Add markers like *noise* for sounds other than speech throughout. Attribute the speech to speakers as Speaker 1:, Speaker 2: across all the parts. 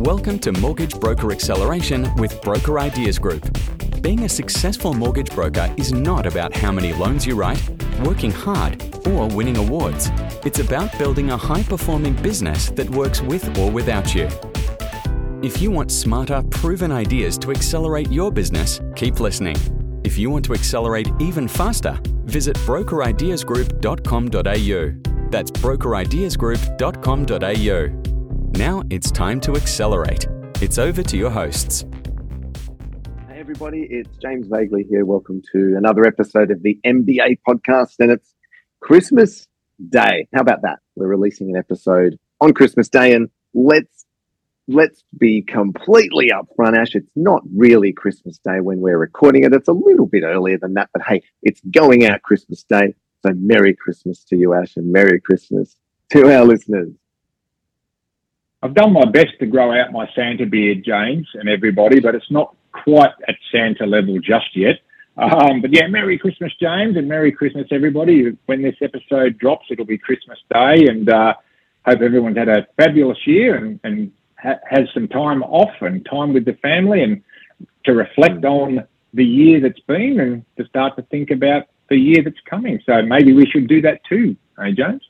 Speaker 1: Welcome to Mortgage Broker Acceleration with Broker Ideas Group. Being a successful mortgage broker is not about how many loans you write, working hard, or winning awards. It's about building a high performing business that works with or without you. If you want smarter, proven ideas to accelerate your business, keep listening. If you want to accelerate even faster, visit brokerideasgroup.com.au. That's brokerideasgroup.com.au. Now it's time to accelerate. It's over to your hosts.
Speaker 2: Hey, everybody, it's James Veigli here. Welcome to another episode of the MBA podcast, and it's Christmas Day. How about that? We're releasing an episode on Christmas Day, and let's let's be completely upfront, Ash. It's not really Christmas Day when we're recording it. It's a little bit earlier than that, but hey, it's going out Christmas Day. So Merry Christmas to you, Ash, and Merry Christmas to our listeners.
Speaker 3: I've done my best to grow out my Santa beard, James, and everybody, but it's not quite at Santa level just yet. Um, but yeah, Merry Christmas, James, and Merry Christmas, everybody. When this episode drops, it'll be Christmas Day, and uh, hope everyone's had a fabulous year and, and ha- has some time off and time with the family and to reflect on the year that's been and to start to think about the year that's coming. So maybe we should do that too, eh, James?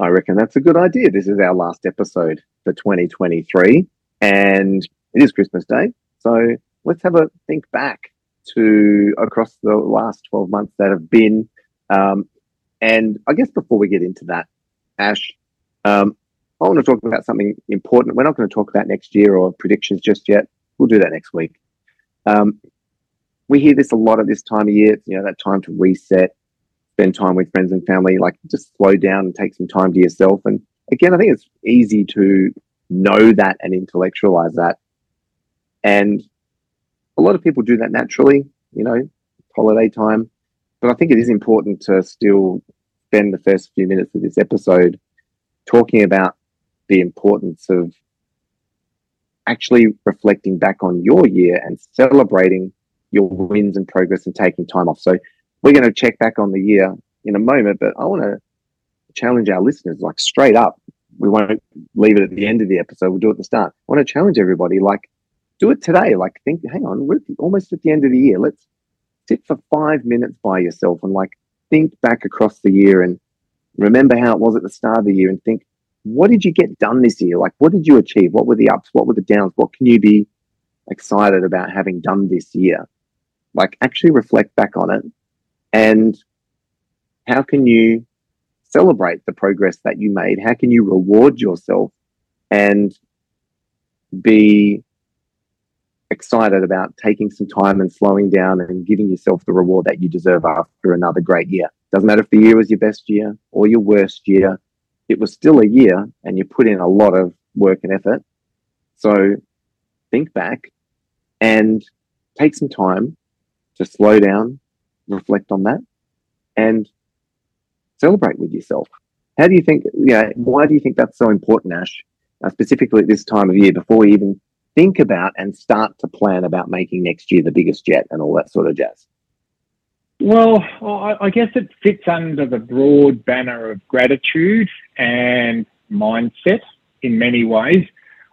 Speaker 2: I reckon that's a good idea. This is our last episode for 2023, and it is Christmas Day. So let's have a think back to across the last 12 months that have been. Um, and I guess before we get into that, Ash, um, I want to talk about something important. We're not going to talk about next year or predictions just yet. We'll do that next week. Um, we hear this a lot at this time of year. You know, that time to reset, spend time with friends and family, like just slow down and take some time to yourself. And again, I think it's easy to know that and intellectualize that. And a lot of people do that naturally, you know, holiday time. But I think it is important to still spend the first few minutes of this episode talking about the importance of actually reflecting back on your year and celebrating your wins and progress and taking time off. So we're going to check back on the year in a moment, but I want to challenge our listeners like straight up. We won't leave it at the end of the episode. We'll do it at the start. I want to challenge everybody like, do it today. Like, think, hang on, we're almost at the end of the year. Let's sit for five minutes by yourself and like think back across the year and remember how it was at the start of the year and think, what did you get done this year? Like, what did you achieve? What were the ups? What were the downs? What can you be excited about having done this year? Like, actually reflect back on it and how can you celebrate the progress that you made? How can you reward yourself and be excited about taking some time and slowing down and giving yourself the reward that you deserve after another great year? Doesn't matter if the year was your best year or your worst year, it was still a year and you put in a lot of work and effort. So think back and take some time to slow down, reflect on that, and celebrate with yourself. How do you think? Yeah, why do you think that's so important, Ash? Uh, specifically at this time of year, before we even think about and start to plan about making next year the biggest jet and all that sort of jazz.
Speaker 3: Well, I guess it fits under the broad banner of gratitude and mindset in many ways.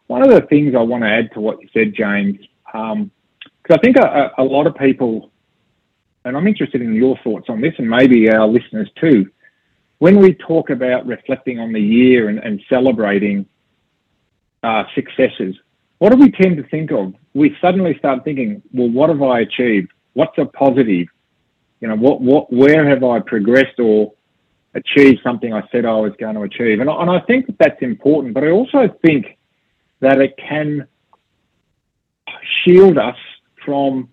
Speaker 3: One of the things I want to add to what you said, James, because um, I think a, a, lot of people and I'm interested in your thoughts on this and maybe our listeners too. When we talk about reflecting on the year and, and celebrating uh, successes, what do we tend to think of? We suddenly start thinking, well, what have I achieved? What's a positive? You know, what, what, where have I progressed or achieved something I said I was going to achieve? And I, and I think that that's important, but I also think that it can shield us from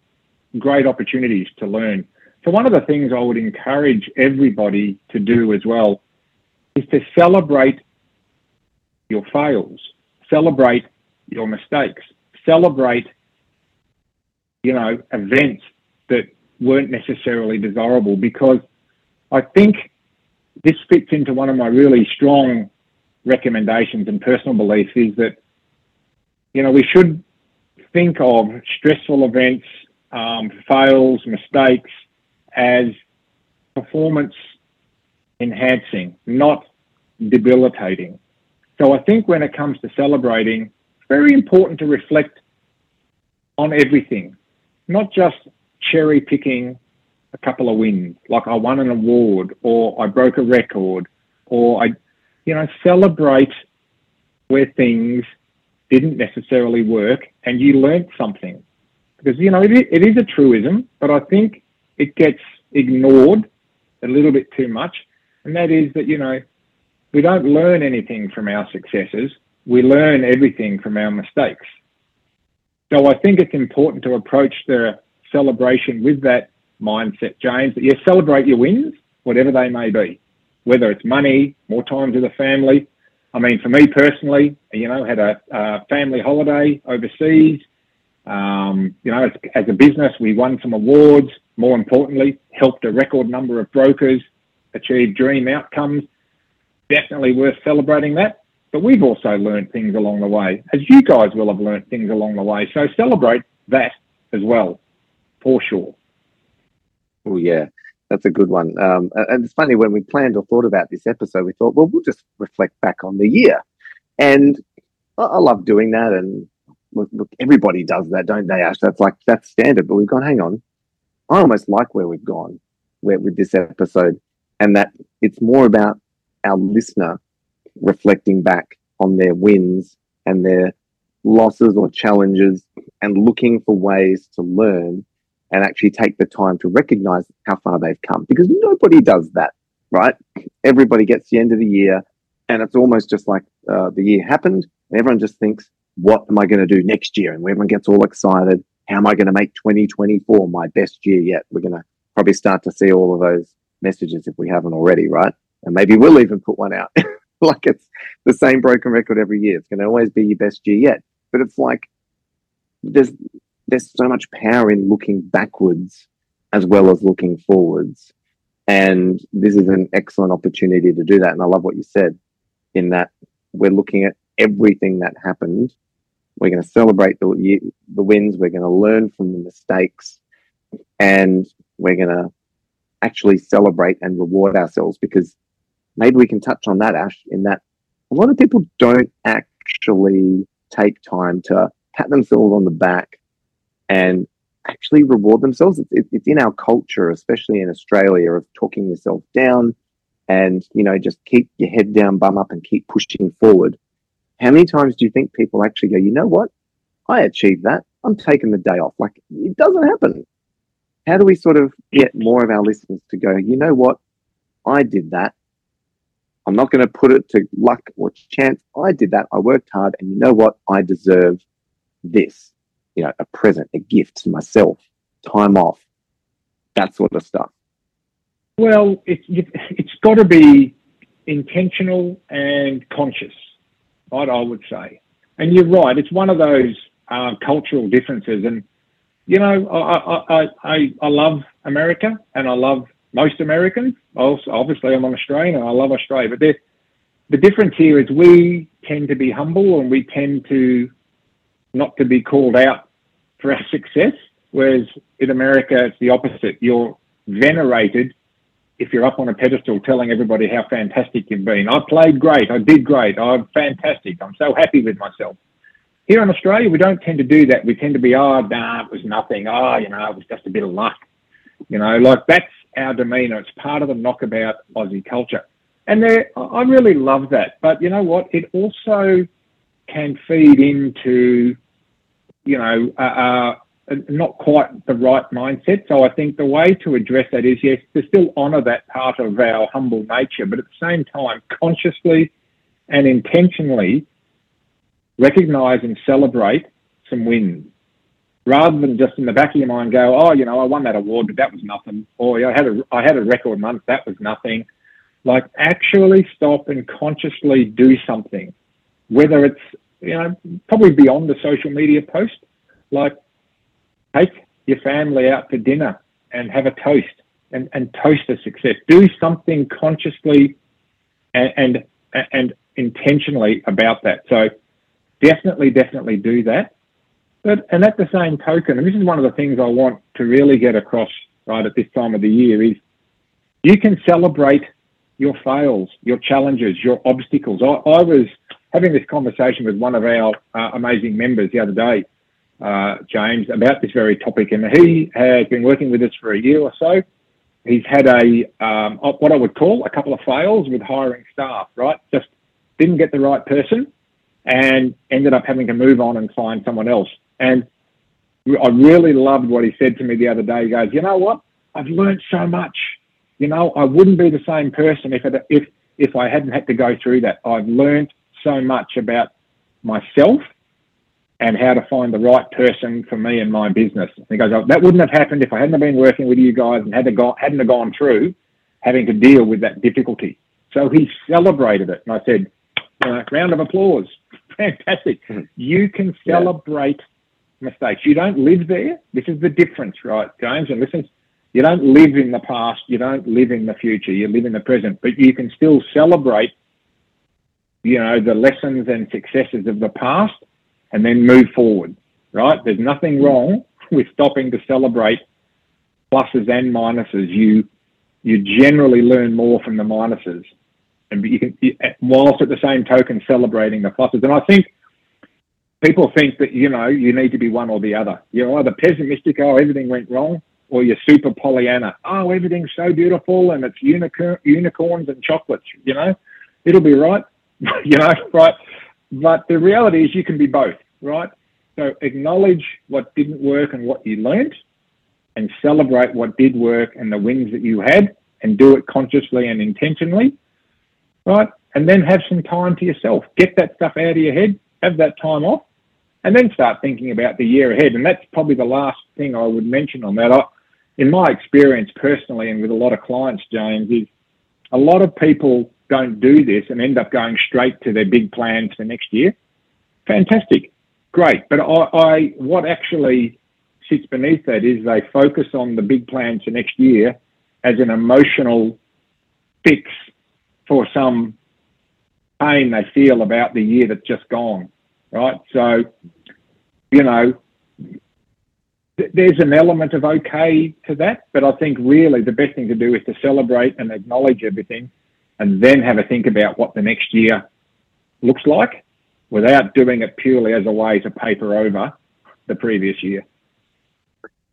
Speaker 3: great opportunities to learn. So one of the things I would encourage everybody to do as well is to celebrate your fails, celebrate your mistakes, celebrate, you know, events that weren't necessarily desirable because I think this fits into one of my really strong recommendations and personal beliefs is that, you know, we should think of stressful events um, fails, mistakes as performance enhancing, not debilitating. So I think when it comes to celebrating it's very important to reflect on everything, not just cherry picking a couple of wins, like I won an award or I broke a record or I, you know, celebrate where things didn't necessarily work and you learnt something. Because, you know, it, it is a truism, but I think it gets ignored a little bit too much. And that is that, you know, we don't learn anything from our successes. We learn everything from our mistakes. So I think it's important to approach the celebration with that mindset, James, that you celebrate your wins, whatever they may be, whether it's money, more time to the family. I mean, for me personally, you know, had a, a family holiday overseas. Um, you know, as, as a business, we won some awards. More importantly, helped a record number of brokers achieve dream outcomes. Definitely worth celebrating that. But we've also learned things along the way, as you guys will have learned things along the way. So celebrate that as well, for sure.
Speaker 2: Oh, yeah, that's a good one. Um, and it's funny when we planned or thought about this episode, we thought, well, we'll just reflect back on the year. And I, I love doing that. And look, look, everybody does that, don't they, Ash? That's like, that's standard. But we've gone, hang on. I almost like where we've gone where, with this episode, and that it's more about our listener reflecting back on their wins and their losses or challenges and looking for ways to learn and actually take the time to recognize how far they've come because nobody does that, right? Everybody gets the end of the year and it's almost just like uh, the year happened. And everyone just thinks, what am I going to do next year? And everyone gets all excited. How am I going to make 2024 my best year yet? We're going to probably start to see all of those messages if we haven't already, right? And maybe we'll even put one out. *laughs* like it's the same broken record every year. It's going to always be your best year yet. But it's like there's there's so much power in looking backwards as well as looking forwards. And this is an excellent opportunity to do that. And I love what you said in that we're looking at everything that happened. We're going to celebrate the, the wins. We're going to learn from the mistakes and we're going to actually celebrate and reward ourselves because maybe we can touch on that, Ash, in that a lot of people don't actually take time to pat themselves on the back and actually reward themselves. It's, it's in our culture, especially in Australia, of talking yourself down and, you know, just keep your head down, bum up, and keep pushing forward. How many times do you think people actually go, you know what? I achieved that. I'm taking the day off. Like, it doesn't happen. How do we sort of get more of our listeners to go, you know what? I did that. I'm not going to put it to luck or chance. I did that. I worked hard. And you know what? I deserve this you know, a present, a gift to myself, time off, that sort of stuff?
Speaker 3: Well, it, it's got to be intentional and conscious, right? I would say. And you're right. It's one of those uh, cultural differences. And, you know, I, I, I, I love America and I love most Americans. Also, obviously, I'm an Australian and I love Australia. But the difference here is we tend to be humble and we tend to not to be called out for our *laughs* success. Whereas in America, it's the opposite. You're venerated if you're up on a pedestal telling everybody how fantastic you've been. I played great. I did great. I'm fantastic. I'm so happy with myself. Here in Australia, we don't tend to do that. We tend to be, oh, nah, it was nothing. Oh, you know, it was just a bit of luck. You know, like that's our demeanor. It's part of the knockabout Aussie culture. And there, I really love that. But you know what? It also can feed into you know, uh, not quite the right mindset. So I think the way to address that is yes, to still honour that part of our humble nature, but at the same time, consciously and intentionally recognise and celebrate some wins. Rather than just in the back of your mind go, oh, you know, I won that award, but that was nothing. Or I had a I had a record month, that was nothing. Like actually stop and consciously do something, whether it's you know, probably beyond the social media post, like take your family out for dinner and have a toast and, and toast a success. Do something consciously and, and, and intentionally about that. So definitely, definitely do that. But and at the same token, and this is one of the things I want to really get across right at this time of the year is you can celebrate your fails, your challenges, your obstacles. I, I was having this conversation with one of our uh, amazing members the other day, uh, James, about this very topic, and he has been working with us for a year or so. He's had a um, what I would call a couple of fails with hiring staff. Right, just didn't get the right person, and ended up having to move on and find someone else. And I really loved what he said to me the other day. He goes, you know what? I've learned so much. You know, I wouldn't be the same person if it, if if I hadn't had to go through that. I've learned so much about myself and how to find the right person for me and my business. And he goes, oh, that wouldn't have happened if I hadn't been working with you guys and hadn't, got, hadn't have gone through having to deal with that difficulty. So he celebrated it. And I said, round of applause. *laughs* Fantastic. Hmm. You can celebrate yeah. mistakes. You don't live there. This is the difference, right, James? And listen, you don't live in the past, you don't live in the future, you live in the present, but you can still celebrate, you know, the lessons and successes of the past and then move forward, right? There's nothing wrong with stopping to celebrate pluses and minuses. You, you generally learn more from the minuses and you can, whilst at the same token celebrating the pluses. And I think people think that, you know, you need to be one or the other. You're either pessimistic, oh, everything went wrong, or you're super Pollyanna. Oh, everything's so beautiful and it's unicorn, unicorns and chocolates. You know, it'll be right. *laughs* you know, right. But the reality is, you can be both, right? So acknowledge what didn't work and what you learned, and celebrate what did work and the wins that you had, and do it consciously and intentionally, right? And then have some time to yourself. Get that stuff out of your head. Have that time off, and then start thinking about the year ahead. And that's probably the last thing I would mention on that. I, in my experience personally and with a lot of clients, James, is a lot of people don't do this and end up going straight to their big plans for next year. Fantastic, great. But I, I what actually sits beneath that is they focus on the big plans for next year as an emotional fix for some pain they feel about the year that's just gone, right? So, you know, there's an element of okay to that, but I think really the best thing to do is to celebrate and acknowledge everything and then have a think about what the next year looks like without doing it purely as a way to paper over the previous year.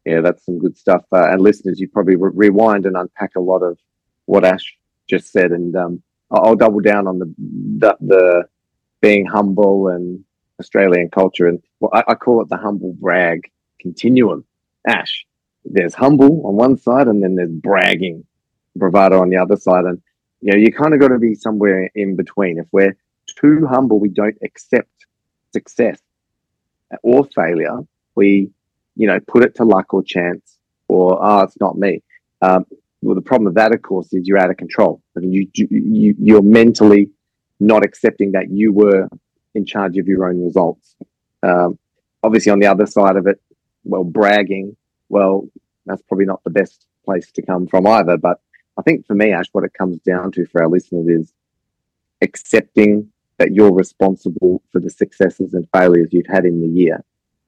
Speaker 2: Yeah, that's some good stuff. Uh, and listeners, you probably re- rewind and unpack a lot of what Ash just said. And um, I'll double down on the, the, the being humble and Australian culture. And well, I, I call it the humble brag continuum. Ash, there's humble on one side and then there's bragging, bravado on the other side. And, you know, you kind of got to be somewhere in between. If we're too humble, we don't accept success or failure. We, you know, put it to luck or chance or, oh, it's not me. Um, well, the problem with that, of course, is you're out of control. I mean, you, you, you're mentally not accepting that you were in charge of your own results. Um, obviously, on the other side of it, well, bragging, well, that's probably not the best place to come from either. But I think for me, Ash, what it comes down to for our listeners is accepting that you're responsible for the successes and failures you've had in the year.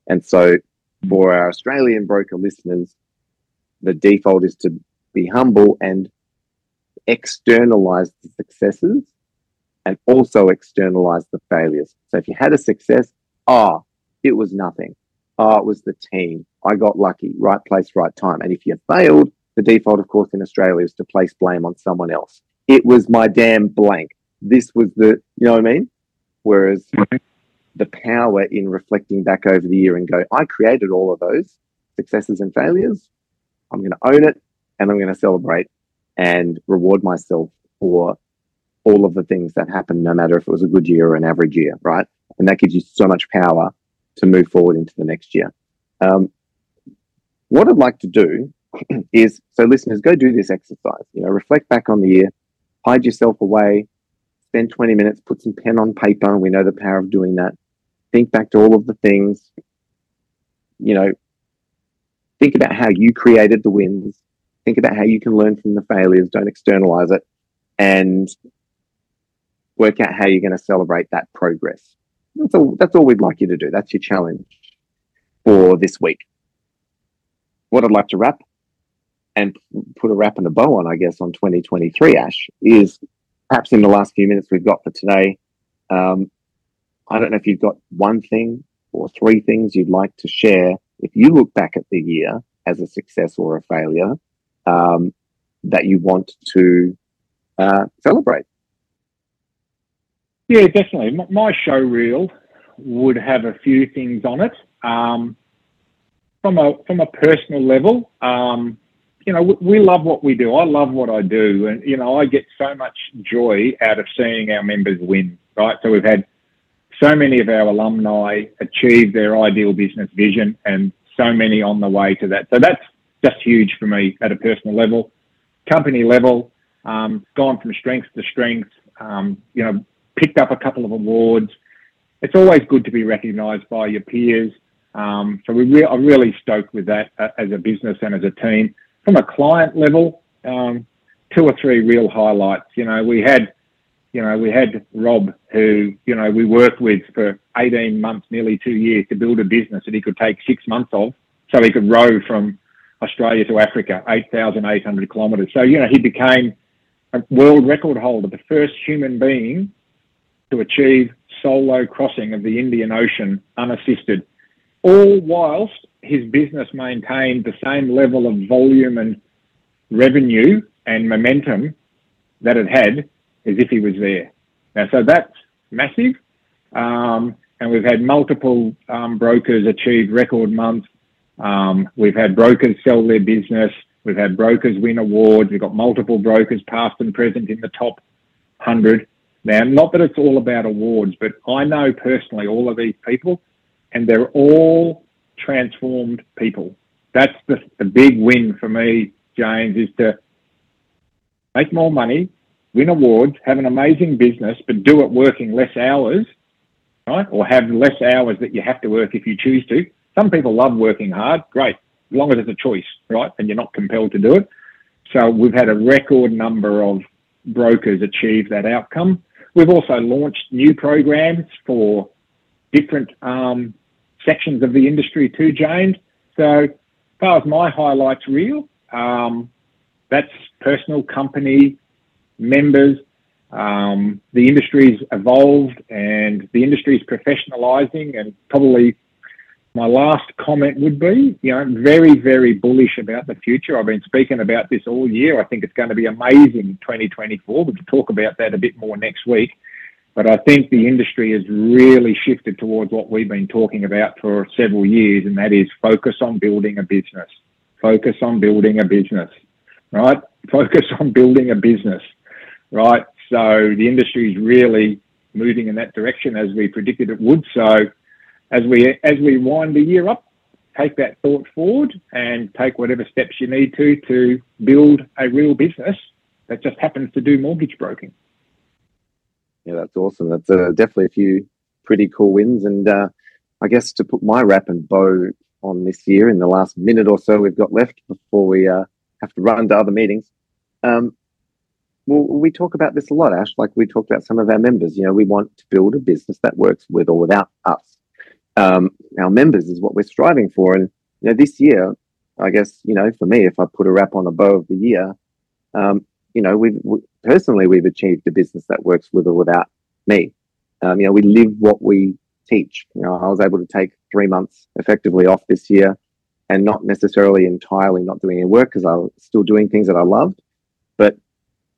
Speaker 2: And so for our Australian broker listeners, the default is to be humble and externalize the successes and also externalize the failures. So if you had a success, ah, oh, it was nothing. Oh, it was the team. I got lucky. Right place, right time. And if you failed, the default, of course, in Australia is to place blame on someone else. It was my damn blank. This was the, you know what I mean? Whereas the power in reflecting back over the year and go, I created all of those successes and failures. I'm going to own it and I'm going to celebrate and reward myself for all of the things that happened, no matter if it was a good year or an average year, right? And that gives you so much power to move forward into the next year. Um, what I'd like to do *clears throat* is so listeners go do this exercise. You know, reflect back on the year, hide yourself away, spend 20 minutes, put some pen on paper. We know the power of doing that. Think back to all of the things. You know, think about how you created the wins. Think about how you can learn from the failures. Don't externalize it, and work out how you're going to celebrate that progress. That's all, that's all we'd like you to do. That's your challenge for this week. What I'd like to wrap and put a wrap and a bow on, I guess, on 2023, Ash, is perhaps in the last few minutes we've got for today, um, I don't know if you've got one thing or three things you'd like to share if you look back at the year as a success or a failure um, that you want to uh, celebrate.
Speaker 3: Yeah, definitely. My show reel would have a few things on it. Um, from a from a personal level, um, you know, we, love what we do. I love what I do, and you know, I get so much joy out of seeing our members win. Right, so we've had so many of our alumni achieve their ideal business vision, and so many on the way to that. So that's just huge for me at a personal level, company level. Um, gone from strength to strength. Um, you know, picked up a couple of awards. It's always good to be recognised by your peers. Um, so we re- I'm really stoked with that uh, as a business and as a team. From a client level, um, two or three real highlights. You know, we had, you know, we had Rob, who you know we worked with for 18 months, nearly two years, to build a business that he could take six months of, so he could row from Australia to Africa, 8,800 kilometres. So you know, he became a world record holder, the first human being to achieve solo crossing of the Indian Ocean unassisted, all whilst his business maintained the same level of volume and revenue and momentum that it had as if he was there. Now, so that's massive. Um, and we've had multiple um, brokers achieve record months. Um, we've had brokers sell their business. We've had brokers win awards. We've got multiple brokers, past and present, in the top 100. Now, not that it's all about awards, but I know personally all of these people, and they're all transformed people. That's the, the big win for me, James, is to make more money, win awards, have an amazing business, but do it working less hours, right? Or have less hours that you have to work if you choose to. Some people love working hard, great, as long as it's a choice, right? And you're not compelled to do it. So we've had a record number of brokers achieve that outcome. We've also launched new programs for different um, sections of the industry too, James. So, as far as my highlights reel, um, that's personal, company, members. Um, the industry's evolved and the industry's professionalising and probably my last comment would be, you know, I'm very, very bullish about the future. I've been speaking about this all year. I think it's going to be amazing 2024. We can talk about that a bit more next week. But I think the industry has really shifted towards what we've been talking about for several years, and that is focus on building a business. Focus on building a business, right? *laughs* Focus on building a business, right? So the industry is really moving in that direction as we predicted it would. So as we as we wind the year up, take that thought forward and take whatever steps you need to to build a real business that just happens to do mortgage broking.
Speaker 2: Yeah, that's awesome. That's uh, definitely a few pretty cool wins. And uh, I guess to put my wrap and bow on this year in the last minute or so we've got left before we uh, have to run to other meetings. Um, well, we talk about this a lot, Ash. Like we talked about some of our members. You know, we want to build a business that works with or without us um, our members is what we're striving for. And you know, this year, I guess you know, for me, if I put a wrap on a bow of the year, um, you know, we've we, personally we've achieved a business that works with or without me. Um, you know, we live what we teach. You know, I was able to take three months effectively off this year, and not necessarily entirely not doing any work because I was still doing things that I loved, but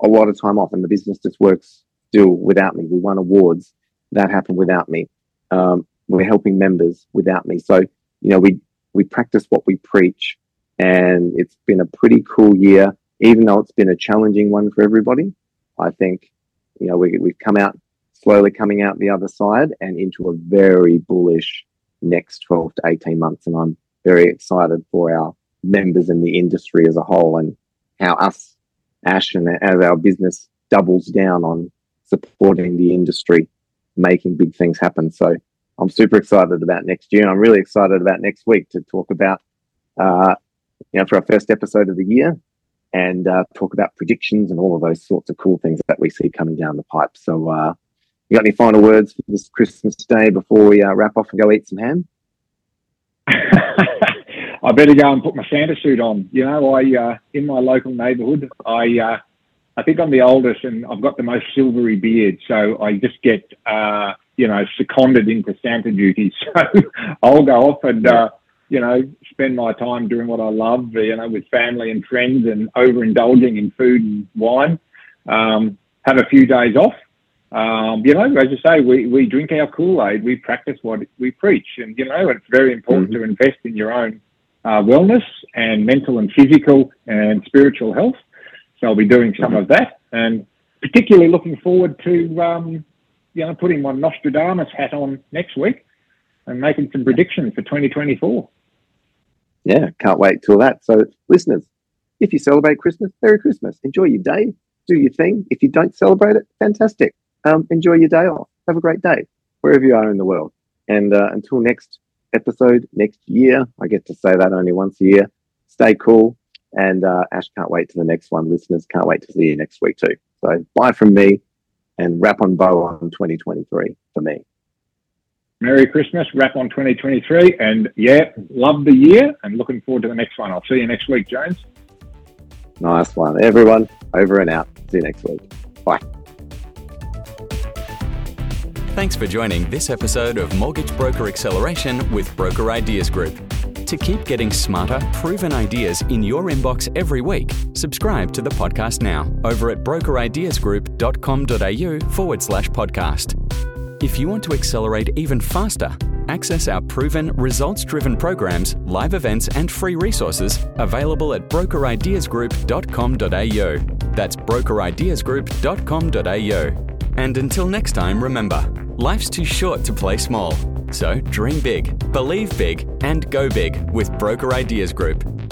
Speaker 2: a lot of time off, and the business just works still without me. We won awards that happened without me. Um, we're helping members without me. So, you know, we, we practice what we preach and it's been a pretty cool year, even though it's been a challenging one for everybody. I think, you know, we, we've come out slowly coming out the other side and into a very bullish next 12 to 18 months. And I'm very excited for our members in the industry as a whole and how us, Ash, and as our business doubles down on supporting the industry, making big things happen. So I'm super excited about next year. I'm really excited about next week to talk about, uh, you know, for our first episode of the year and uh, talk about predictions and all of those sorts of cool things that we see coming down the pipe. So, uh, you got any final words for this Christmas day before we uh, wrap off and go eat some ham? *laughs*
Speaker 3: I better go and put my Santa suit on. You know, I uh, in my local neighbourhood, I uh, I think I'm the oldest and I've got the most silvery beard, so I just get uh, you know, seconded into Santa duty. *laughs* So I'll go off and, uh, you know, spend my time doing what I love, you know, with family and friends and overindulging in food and wine. Um, have a few days off. Um, you know, as you say, we, we drink our Kool Aid, we practice what we preach. And, you know, it's very important mm-hmm. to invest in your own uh, wellness and mental and physical and spiritual health. So I'll be doing some mm-hmm. of that. And particularly looking forward to, um, you know, putting my Nostradamus hat on next week and making some predictions for 2024.
Speaker 2: Yeah, can't wait till that. So, listeners, if you celebrate Christmas, Merry Christmas. Enjoy your day. Do your thing. If you don't celebrate it, fantastic. Um, enjoy your day off. Have a great day wherever you are in the world. And uh, until next episode, next year, I get to say that only once a year. Stay cool. And uh, Ash can't wait to the next one. Listeners can't wait to see you next week too. So bye from me and wrap on bow on 2023 for me.
Speaker 3: Merry Christmas, wrap on 2023. And yeah, love the year and looking forward to the next one. I'll see you next week, Jones.
Speaker 2: Nice one. Everyone, over and out. See you next week. Bye.
Speaker 1: Thanks for joining this episode of Mortgage Broker Acceleration with Broker Ideas Group. To keep getting smarter, proven ideas in your inbox every week, subscribe to the podcast now over at brokerideasgroup.com.au forward slash podcast. If you want to accelerate even faster, access our proven, results driven programs, live events, and free resources available at brokerideasgroup.com.au. That's brokerideasgroup.com.au. And until next time, remember life's too short to play small. So dream big, believe big, and go big with Broker Ideas Group.